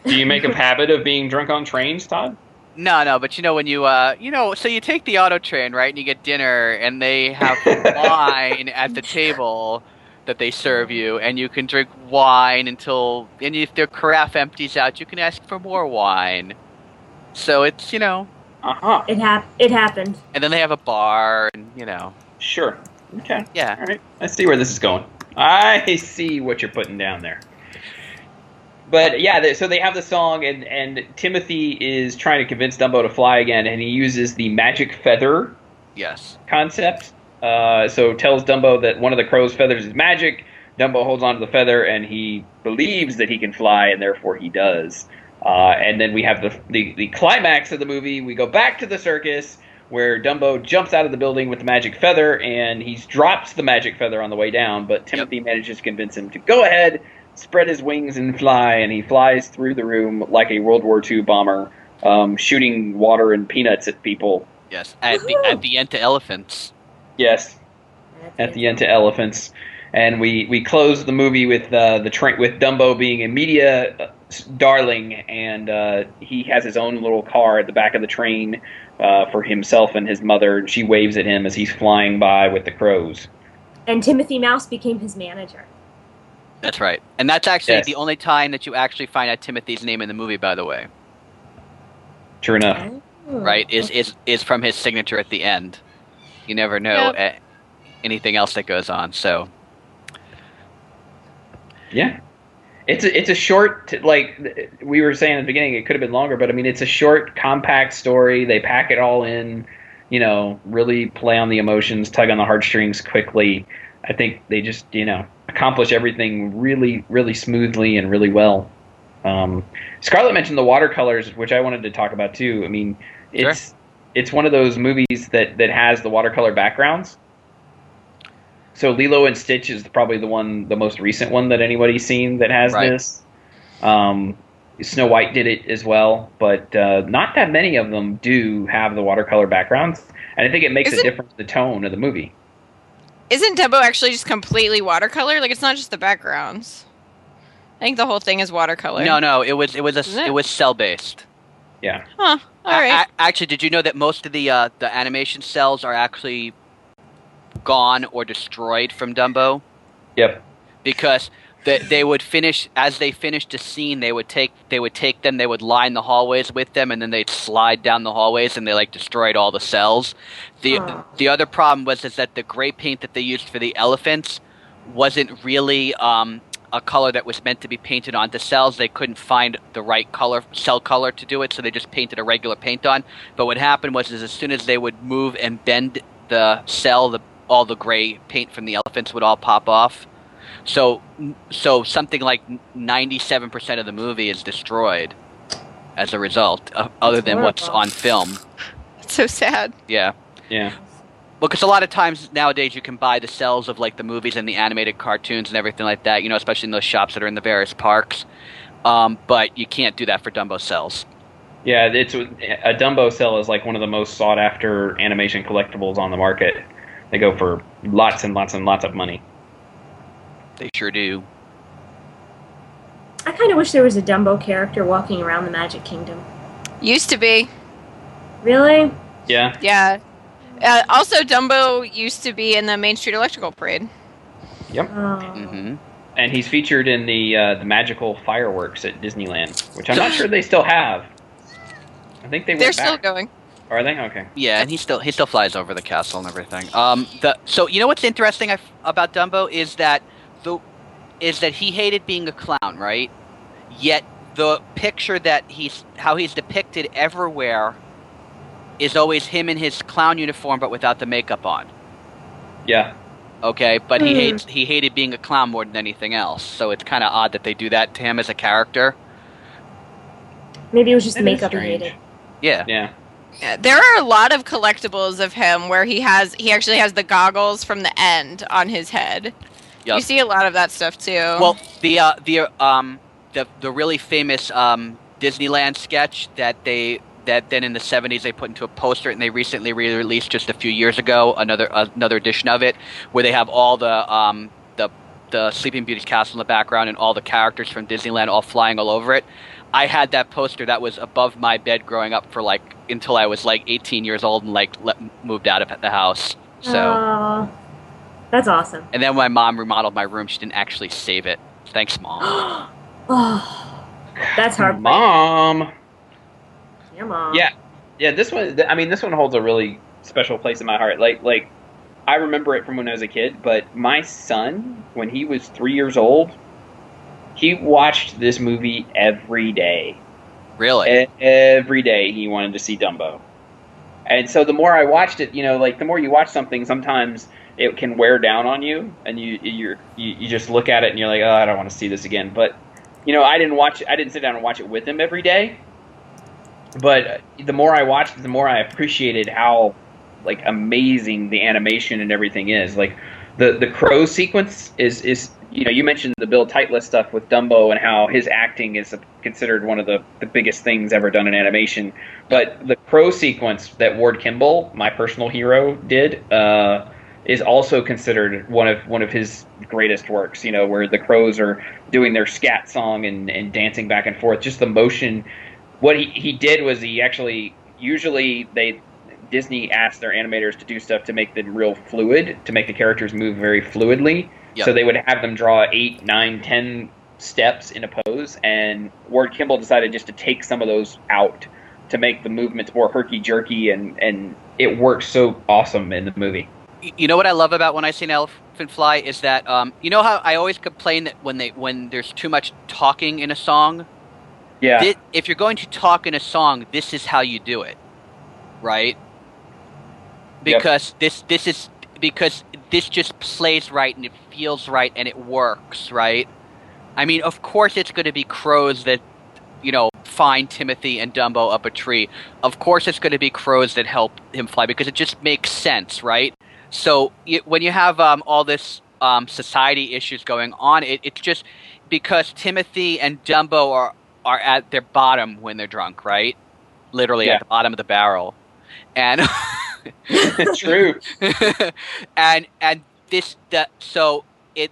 Do you make a habit of being drunk on trains, Todd? No, no, but you know when you, uh, you know, so you take the auto train, right, and you get dinner, and they have wine at the table that they serve you, and you can drink wine until, and if their carafe empties out, you can ask for more wine. So it's, you know, Uh huh. It hap- It happened. and then they have a bar, and you know, Sure. Okay. yeah. All right. I see where this is going. I see what you're putting down there. But yeah, they, so they have the song, and and Timothy is trying to convince Dumbo to fly again, and he uses the magic feather Yes. concept. Uh, so tells Dumbo that one of the crow's feathers is magic. Dumbo holds onto the feather, and he believes that he can fly, and therefore he does. Uh, and then we have the, the the climax of the movie. We go back to the circus where Dumbo jumps out of the building with the magic feather, and he drops the magic feather on the way down. But Timothy manages to convince him to go ahead, spread his wings, and fly. And he flies through the room like a World War II bomber, um, shooting water and peanuts at people. Yes. At the at the end to elephants. Yes, at the end to elephants. And we, we close the movie with uh, the train with Dumbo being a media uh, darling, and uh, he has his own little car at the back of the train uh, for himself and his mother. And she waves at him as he's flying by with the crows. And Timothy Mouse became his manager. That's right. And that's actually Yes. the only time that you actually find out Timothy's name in the movie, by the way. True enough. Oh. right? Is is is from his signature at the end. You never know Yep. uh, anything else that goes on. So Yeah. It's a, it's a short like we were saying at the beginning it could have been longer but I mean it's a short compact story. They pack it all in you know really play on the emotions tug on the heartstrings quickly. I think they just you know accomplish everything really really smoothly and really well. Um, Scarlett mentioned the watercolors which I wanted to talk about too. I mean it's it's one of those movies that that has the watercolor backgrounds so Lilo and Stitch is probably the one, the most recent one that anybody's seen that has Right. this. Um, Snow White did it as well, but uh, not that many of them do have the watercolor backgrounds, and I think it makes Is a difference in the tone of the movie. Isn't Dumbo actually just completely watercolor? Like it's not just the backgrounds. I think the whole thing is watercolor. no, no, it was it was a it? it was cell based. Yeah, Huh. All right. actually, did you know that most of the uh, the animation cells are actually gone or destroyed from Dumbo? yep, because they, they would finish as they finished a scene they would take they would take them they would line the hallways with them and then they'd slide down the hallways and they like destroyed all the cells the Aw. the other problem was is that the gray paint that they used for the elephants wasn't really um, a color that was meant to be painted onto cells they couldn't find the right color cell color to do it so they just painted a regular paint on but what happened was is as soon as they would move and bend the cell the all the gray paint from the elephants would all pop off so, so something like ninety-seven percent of the movie is destroyed as a result, uh, other than what's on film. It's so sad. Yeah, yeah, because a lot of times nowadays you can buy the cells of like the movies and the animated cartoons and everything like that. You know, especially in those shops that are in the various parks. Um, but you can't do that for Dumbo cells. yeah. It's a Dumbo cell is like one of the most sought after animation collectibles on the market. They go for lots and lots and lots of money. They sure do. I kind of wish there was a Dumbo character walking around the Magic Kingdom. Used to be. Really? Yeah, Yeah. Uh, also, Dumbo used to be in the Main Street Electrical Parade. Oh. hmm and he's featured in the uh, the magical fireworks at Disneyland, which I'm not sure they still have. I think they went They're still going. Are they okay? Yeah, and he still he still flies over the castle and everything. Um, the so you know what's interesting I f- about Dumbo is that the is that he hated being a clown, right? Yet the picture that he's how he's depicted everywhere is always him in his clown uniform but without the makeup on. Yeah. Okay, but he Hmm. hates he hated being a clown more than anything else. So it's kind of odd that they do that to him as a character. Maybe it was just the makeup he hated. Yeah. Yeah. There are a lot of collectibles of him where he has he actually has the goggles from the end on his head. You see a lot of that stuff too. Well, the uh, the uh, um the the really famous um Disneyland sketch that they that then in the 70s they put into a poster and they recently re-released just a few years ago another another edition of it where they have all the um the the Sleeping Beauty's castle in the background and all the characters from Disneyland all flying all over it. I had that poster that was above my bed growing up for like until I was like 18 years old and like le- moved out of the house. So Aw. that's awesome. and then when my mom remodeled my room, she didn't actually save it. Thanks, mom. Oh, that's hard. Mom. Yeah, mom. Yeah. Yeah, this one. I mean, this one holds a really special place in my heart. Like, like I remember it from when I was a kid. But my son, when he was three years old, he watched this movie every day. Really? E- Every day he wanted to see Dumbo. And so the more I watched it, you know, like the more you watch something, sometimes it can wear down on you, and you you're, you you just look at it and you're like, oh, I don't want to see this again. But you know, I didn't watch, I didn't sit down and watch it with him every day. But uh, the more I watched, it, the more I appreciated how like amazing the animation and everything is. Like the the crow sequence is is you know you mentioned the Bill Tytla's stuff with Dumbo and how his acting is considered one of the the biggest things ever done in animation. But the crow sequence that Ward Kimball, my personal hero, did. Uh, is also considered one of one of his greatest works. You know, where the crows are doing their scat song and, and dancing back and forth. Just the motion. What he, he did was he actually usually they Disney asked their animators to do stuff to make them real fluid, to make the characters move very fluidly. Yep. So they would have them draw eight, nine, ten steps in a pose, and Ward Kimball decided just to take some of those out to make the movements more herky jerky, and and it works so awesome in the movie. You know what I love about when I see an elephant fly is that um, you know how I always complain that when they when there's too much talking in a song. Yeah, if you're going to talk in a song, this is how you do it, right? Yep. Because this this is because this just plays right and it feels right and it works right. I mean, of course, it's going to be crows that you know find Timothy and Dumbo up a tree. Of course, it's going to be crows that help him fly because it just makes sense, right? So y when you have um, all this um, society issues going on, it, it's just because Timothy and Dumbo are are at their bottom when they're drunk, right? Literally Yeah. at the bottom of the barrel, and true. and and this the so it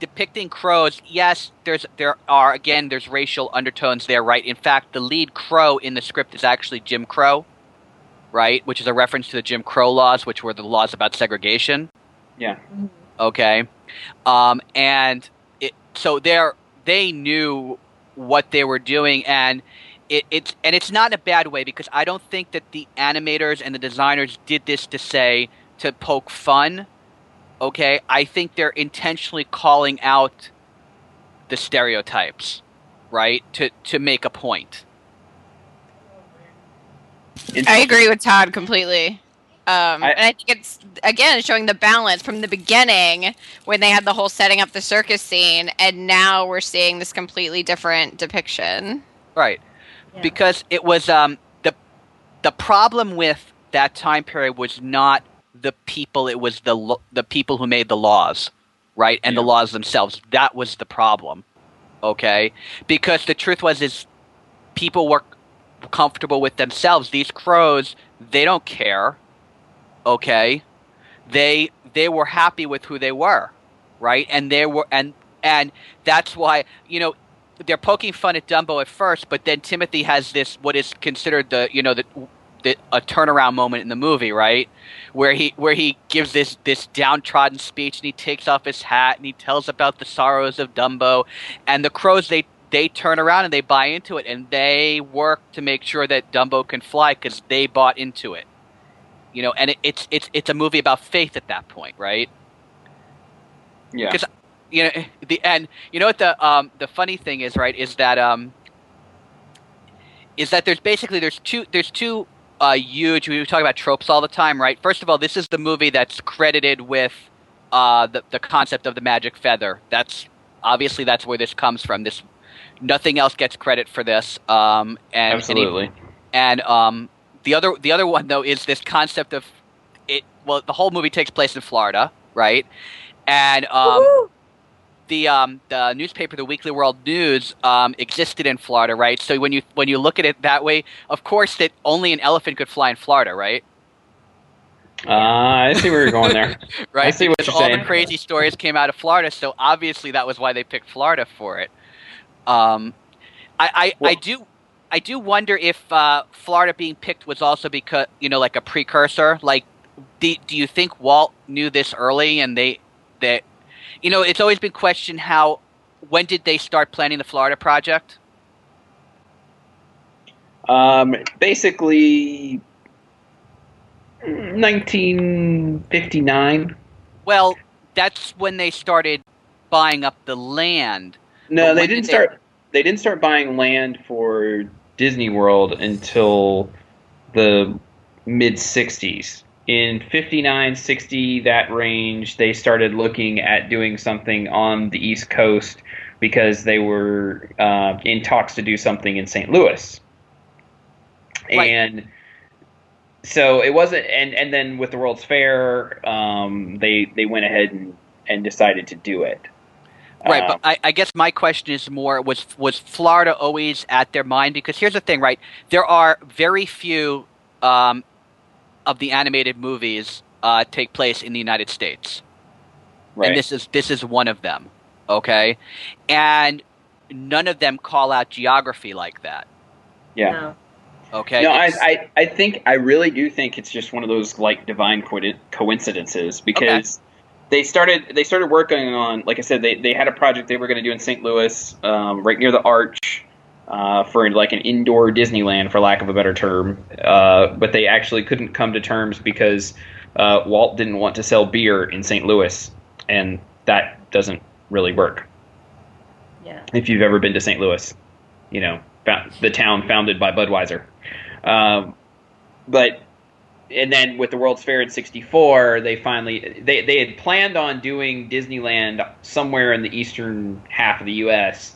depicting crows. Yes, there's there are again there's racial undertones there, right? In fact, the lead crow in the script is actually Jim Crow, right? Which is a reference to the Jim Crow laws, which were the laws about segregation. Yeah. Okay, um, and it so they're they knew what they were doing and. It, it's and it's not in a bad way because I don't think that the animators and the designers did this to say to poke fun. Okay, I think they're intentionally calling out the stereotypes, right? To to make a point. I agree with Todd completely. Um, I- and I think it's again showing the balance from the beginning when they had the whole setting up the circus scene, and now we're seeing this completely different depiction. Right. Yeah. Because it was um the the problem with that time period was not the people, it was the lo- the people who made the laws, right? And the laws themselves. That was the problem. Okay? Because the truth was is people were comfortable with themselves. These crows, they don't care. Okay? They they were happy with who they were, right? And they were and and that's why, you know, they're poking fun at Dumbo at first, but then Timothy has this what is considered the you know the the, a turnaround moment in the movie, right? Where he where he gives this this downtrodden speech and he takes off his hat and he tells about the sorrows of Dumbo, and the crows they they turn around and they buy into it and they work to make sure that Dumbo can fly because they bought into it. You know, and it, it's it's it's a movie about faith at that point, right? Yeah. Because you know the and you know what the um the funny thing is, right? Is that um is that there's basically there's two there's two uh, huge. We talk about tropes all the time, right? First of all, this is the movie that's credited with uh, the the concept of the magic feather. That's obviously that's where this comes from. This nothing else gets credit for this. Um, and Absolutely. and, um, the other the other one though is this concept of it. Well, the whole movie takes place in Florida, right? And um, Woo! The um, the newspaper, the Weekly World News, um, existed in Florida, right? So when you when you look at it that way, of course, that only an elephant could fly in Florida, right? Uh, I see where you're going there. Right. I see what because you're all saying. the crazy stories came out of Florida, so obviously that was why they picked Florida for it. Um, I I, I do. I do wonder if uh, Florida being picked was also because you know, like a precursor. Like, do, do you think Walt knew this early, and they that you know, it's always been questioned how when did they start planning the Florida project? Um, basically, 1959. Well, that's when they started buying up the land. No, they didn't did they- start. They didn't start buying land for Disney World until the mid 60s. In 59, 60, that range, they started looking at doing something on the East Coast because they were uh, in talks to do something in St. Louis. Right. And so it wasn't, and, and then with the World's Fair, um, they they went ahead and, and decided to do it. Right, Um, but I, I guess my question is more was was Florida always at their mind? Because here's the thing, right? There are very few um, of the animated movies uh, take place in the United States, right. and this is this is one of them. Okay, and none of them call out geography like that. yeah. No. Okay, No, I, I, I think I really do think it's just one of those like divine coinci- coincidences because they started they started working on like I said they, they had a project they were going to do in St. Louis um, right near the Arch uh, for like an indoor Disneyland for lack of a better term, uh, but they actually couldn't come to terms because uh, Walt didn't want to sell beer in St. Louis, and that doesn't really work Yeah. if you've ever been to St. Louis, you know, the town founded by Budweiser. Um, but and then with the World's Fair in '64, they finally they they had planned on doing Disneyland somewhere in the eastern half of the U.S.,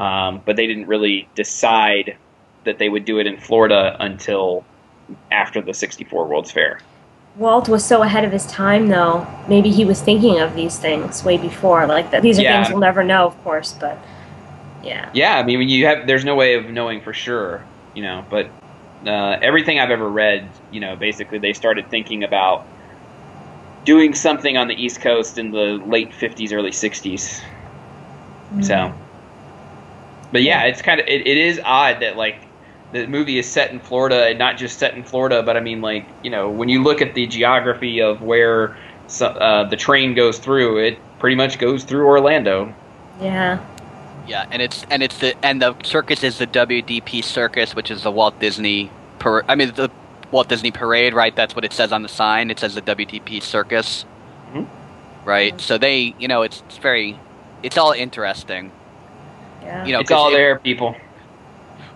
um, but they didn't really decide that they would do it in Florida until after the '64 World's Fair. Walt was so ahead of his time, though. Maybe he was thinking of these things way before. Like that. These are Yeah. things we'll never know, of course. But yeah. Yeah, I mean, you have, there's no way of knowing for sure, you know. But uh, everything I've ever read, you know, basically they started thinking about doing something on the East Coast in the late '50s, early '60s. So, but yeah, it's kind of it, it is odd that like the movie is set in Florida and not just set in Florida, but I mean, like you know, when you look at the geography of where so, uh, the train goes through, it pretty much goes through Orlando. Yeah. Yeah, and it's and it's the and the circus is the WDP circus, which is the Walt Disney. Par- I mean the Walt Disney Parade, right? That's what it says on the sign. It says the WDP circus, Mhm. right? So they, you know, it's, it's very, it's all interesting. Yeah. You know, it's 'cause all it- there, people.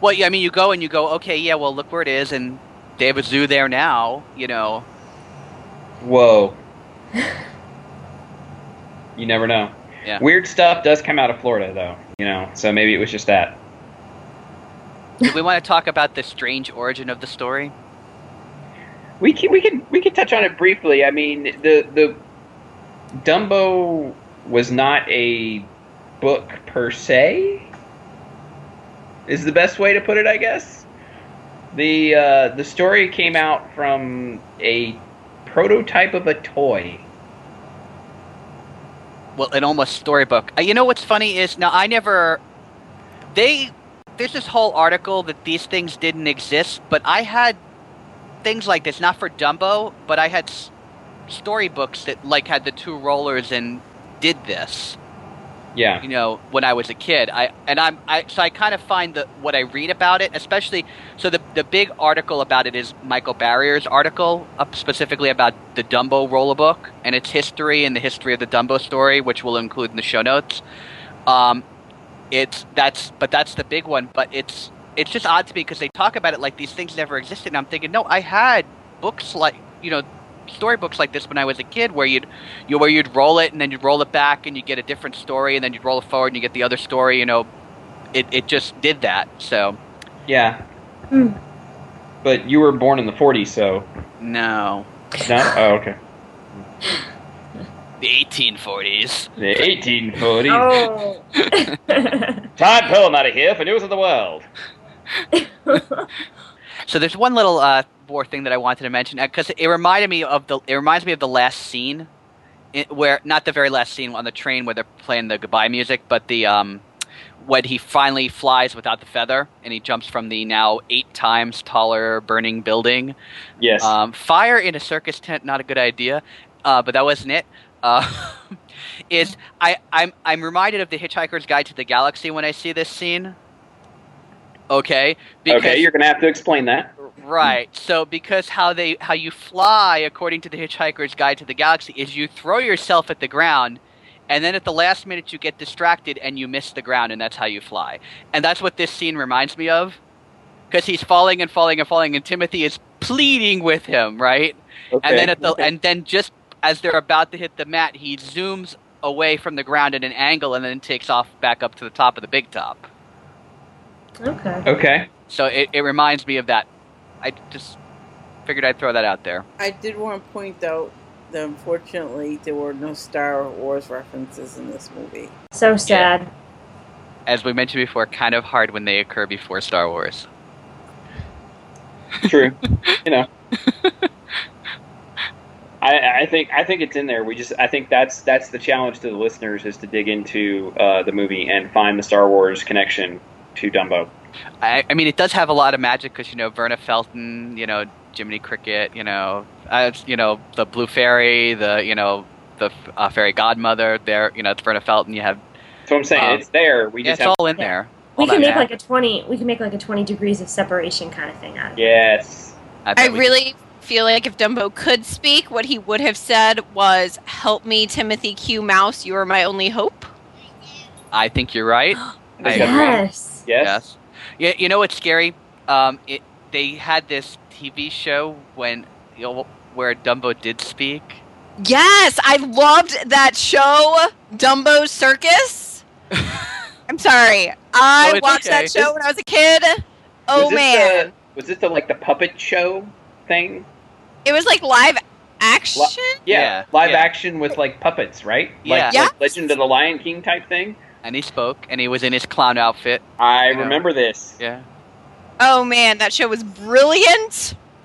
Well, yeah, I mean, you go and you go, okay, yeah, well, look where it is, and they have a zoo there now. You know, Whoa. you never know. Yeah. Weird stuff does come out of Florida, though. You know, so maybe it was just that. do we want to talk about the strange origin of the story? We can we can we can touch on it briefly. I mean, the the Dumbo was not a book per se. Is the best way to put it, I guess. The uh, the story came out from a prototype of a toy. well, an almost storybook. Uh, you know what's funny is now I never. They there's this whole article that these things didn't exist, but I had things like this, not for Dumbo, but I had storybooks that like had the two rollers and did this. Yeah. you know when I was a kid. I and I'm I so I kind of find that what I read about it, especially so the the big article about it is Michael Barrier's article specifically about the Dumbo roller book and its history and the history of the Dumbo story, which we'll include in the show notes. Um, it's that's but that's the big one. But it's it's just odd to me because they talk about it like these things never existed. And I'm thinking, no, I had books like you know storybooks like this when I was a kid, where you'd you where you'd roll it and then you'd roll it back and you get a different story and then you'd roll it forward and you get the other story. You know, it it just did that. So Yeah. Hmm. But you were born in the 40s, so. no, No? Oh, okay. the 1840s. The 1840s. oh. Todd Pelham out of here for News of the World. So there's one little uh, more thing that I wanted to mention because it reminded me of the it reminds me of the last scene, where not the very last scene on the train where they're playing the goodbye music, but the um, when he finally flies without the feather and he jumps from the now eight times taller burning building. Yes. Um, fire in a circus tent, not a good idea, uh, but that wasn't it. Uh, is I, I'm I'm reminded of the Hitchhiker's Guide to the Galaxy when I see this scene. Okay, okay, you're going to have to explain that. Right. So because how they how you fly according to the Hitchhiker's Guide to the Galaxy is you throw yourself at the ground. And then at the last minute, you get distracted and you miss the ground, and that's how you fly. And that's what this scene reminds me of, because he's falling and falling and falling, and Timothy is pleading with him, right? Okay. and then at the okay. and then just as they're about to hit the mat, he zooms away from the ground at an angle and then takes off back up to the top of the big top. okay. Okay. So it, it reminds me of that. I just figured I'd throw that out there. I did want to point out that unfortunately there were no Star Wars references in this movie. So sad. As we mentioned before, kind of hard when they occur before Star Wars. True. you know. I, I think I think it's in there. We just I think that's that's the challenge to the listeners is to dig into uh, the movie and find the Star Wars connection to Dumbo. I, I mean, it does have a lot of magic because you know Verna Felton, you know Jiminy Cricket, you know, uh, you know the Blue Fairy, the you know the uh, Fairy Godmother. There, you know, it's Verna Felton. You have So I'm saying Um, it's there. We yeah, just it's have all in Yeah. there. We can make mag- like a twenty. We can make like a twenty degrees of separation kind of thing out of it. yes. I bet we- really feel like if Dumbo could speak, what he would have said was, "Help me, Timothy Q. Mouse. You are my only hope." I think you're right. Yes. Yes. Yes. Yeah, you know what's scary? Um, it they had this TV show when you know, where Dumbo did speak. Yes, I loved that show, Dumbo Circus. I'm sorry, I No, watched okay. that show when I was a kid. Oh this man, The, was this the like the puppet show thing? it was like live action. Yeah. Yeah, Live yeah. action with like puppets, right? Yeah. Like, Yeah. like Legend of the Lion King type thing. And he spoke, and he was in his clown outfit. I Yeah. remember this. Yeah. Oh man, that show was brilliant.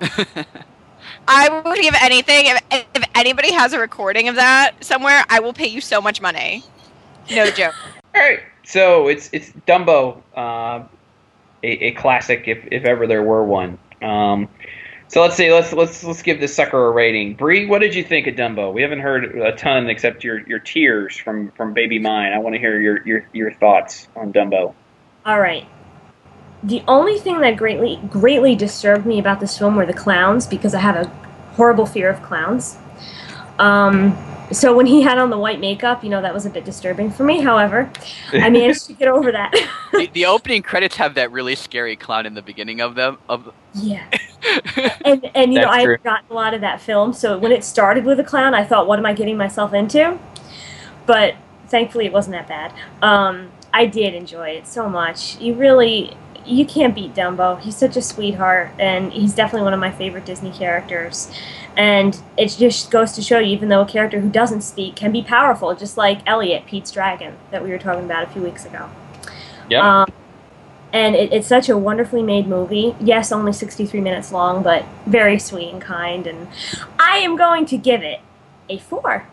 I would give anything if, if anybody has a recording of that somewhere. I will pay you so much money. No joke. All right. So it's it's Dumbo, uh, a, a classic if, if ever there were one. Um, so let's see. Let's let's let's give this sucker a rating. Bree, what did you think of Dumbo? We haven't heard a ton except your, your tears from, from Baby Mine. I want to hear your, your your thoughts on Dumbo. All right. The only thing that greatly greatly disturbed me about this film were the clowns because I have a horrible fear of clowns. Um, so when he had on the white makeup, you know, that was a bit disturbing for me. However, I managed to get over that. the, the opening credits have that really scary clown in the beginning of them. Of yeah. And and you know, I true. had gotten a lot of that film. So when it started with a clown, I thought, what am I getting myself into? But thankfully, it wasn't that bad. Um, I did enjoy it so much. You really, you can't beat Dumbo. He's such a sweetheart, and he's definitely one of my favorite Disney characters. And it just goes to show you, even though a character who doesn't speak can be powerful, just like Elliot, Pete's dragon, that we were talking about a few weeks ago. Yeah. Um, and it, it's such a wonderfully made movie. Yes, only 63 minutes long, but very sweet and kind. And I am going to give it a four.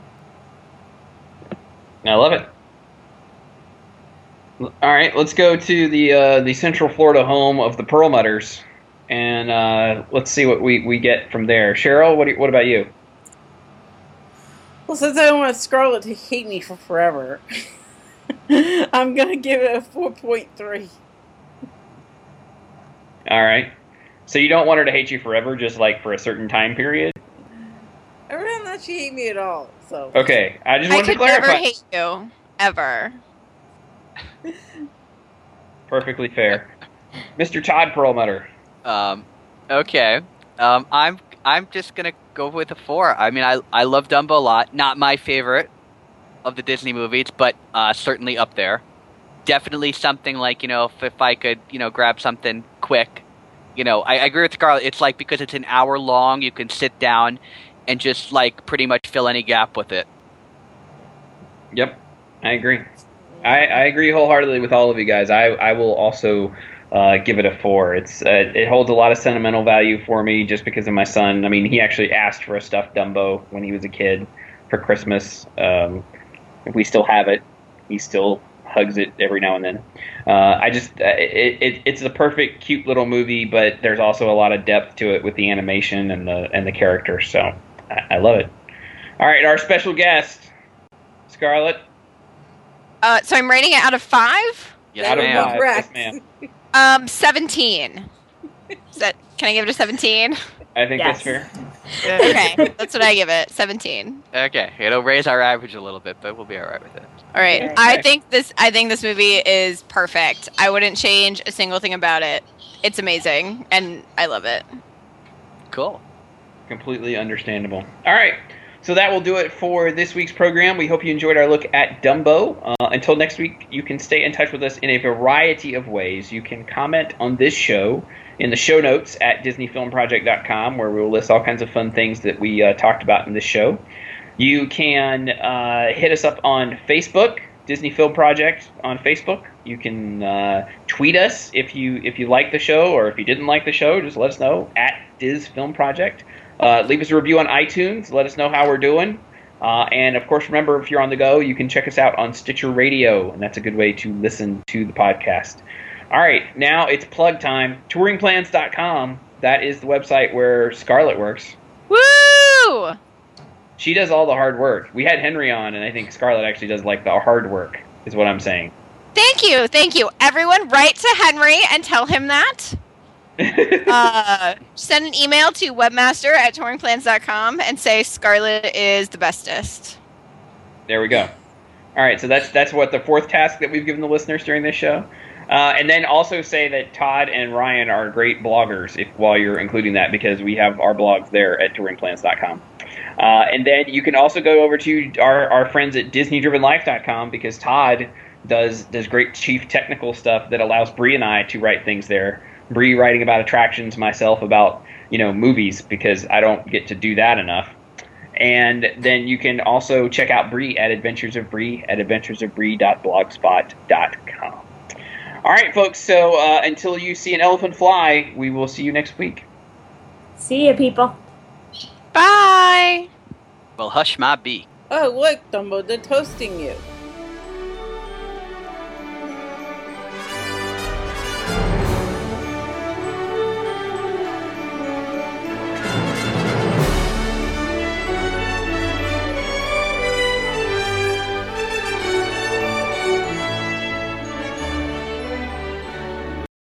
I love it. All right, let's go to the uh, the Central Florida home of the Perlmutters. and uh, let's see what we, we get from there. Cheryl, what do you, what about you? Well, since I don't want Scarlett to hate me for forever, I'm gonna give it a 4.3. All right. So you don't want her to hate you forever, just like for a certain time period. I don't know she hate me at all. So Okay, I just I wanted to could never hate you ever. Perfectly fair, Mr. Todd Perlmutter. Um, okay. Um, I'm I'm just gonna go with a four. I mean, I I love Dumbo a lot. Not my favorite of the Disney movies, but uh, certainly up there. Definitely something like you know, if, if I could you know grab something quick, you know, I, I agree with Scarlett. It's like because it's an hour long, you can sit down and just like pretty much fill any gap with it. Yep, I agree. I, I agree wholeheartedly with all of you guys. I, I will also uh, give it a four. It's uh, it holds a lot of sentimental value for me just because of my son. I mean, he actually asked for a stuffed Dumbo when he was a kid for Christmas. Um, we still have it. He still hugs it every now and then. Uh, I just uh, it, it it's a perfect, cute little movie, but there's also a lot of depth to it with the animation and the and the characters. So I, I love it. All right, our special guest, Scarlett. Uh, so I'm rating it out of five. Yes, Out of five. Yes, ma'am. Um, seventeen. Is that? Can I give it a seventeen? I think that's fair. Okay, that's what I give it. Seventeen. Okay, it'll raise our average a little bit, but we'll be all right with it. All right. Okay. I think this. I think this movie is perfect. I wouldn't change a single thing about it. It's amazing, and I love it. Cool. Completely understandable. All right. So that will do it for this week's program. We hope you enjoyed our look at Dumbo. Uh, until next week, you can stay in touch with us in a variety of ways. You can comment on this show in the show notes at DisneyFilmProject.com, where we'll list all kinds of fun things that we uh, talked about in this show. You can uh, hit us up on Facebook, Disney Film Project on Facebook. You can uh, tweet us if you if you like the show or if you didn't like the show. Just let us know at Diz Film Project. Uh, leave us a review on iTunes. Let us know how we're doing. Uh, and of course, remember if you're on the go, you can check us out on Stitcher Radio, and that's a good way to listen to the podcast. All right, now it's plug time. Touringplans.com. That is the website where Scarlett works. Woo! She does all the hard work. We had Henry on, and I think Scarlett actually does like the hard work, is what I'm saying. Thank you, thank you. Everyone, write to Henry and tell him that. Uh, send an email to webmaster at touringplans.com and say Scarlett is the bestest. There we go. All right, so that's that's what the fourth task that we've given the listeners during this show, uh, and then also say that Todd and Ryan are great bloggers. If while you're including that, because we have our blogs there at touringplans.com. Uh, and then you can also go over to our, our friends at DisneyDrivenLife.com because Todd does does great chief technical stuff that allows Bree and I to write things there. Bree writing about attractions, myself about you know movies because I don't get to do that enough. And then you can also check out Bree at Adventures of Bree at adventuresofbree.blogspot.com. All right, folks. So uh, until you see an elephant fly, we will see you next week. See you, people. Bye! Well, hush my beak. Oh, look, Dumbo, they're toasting you.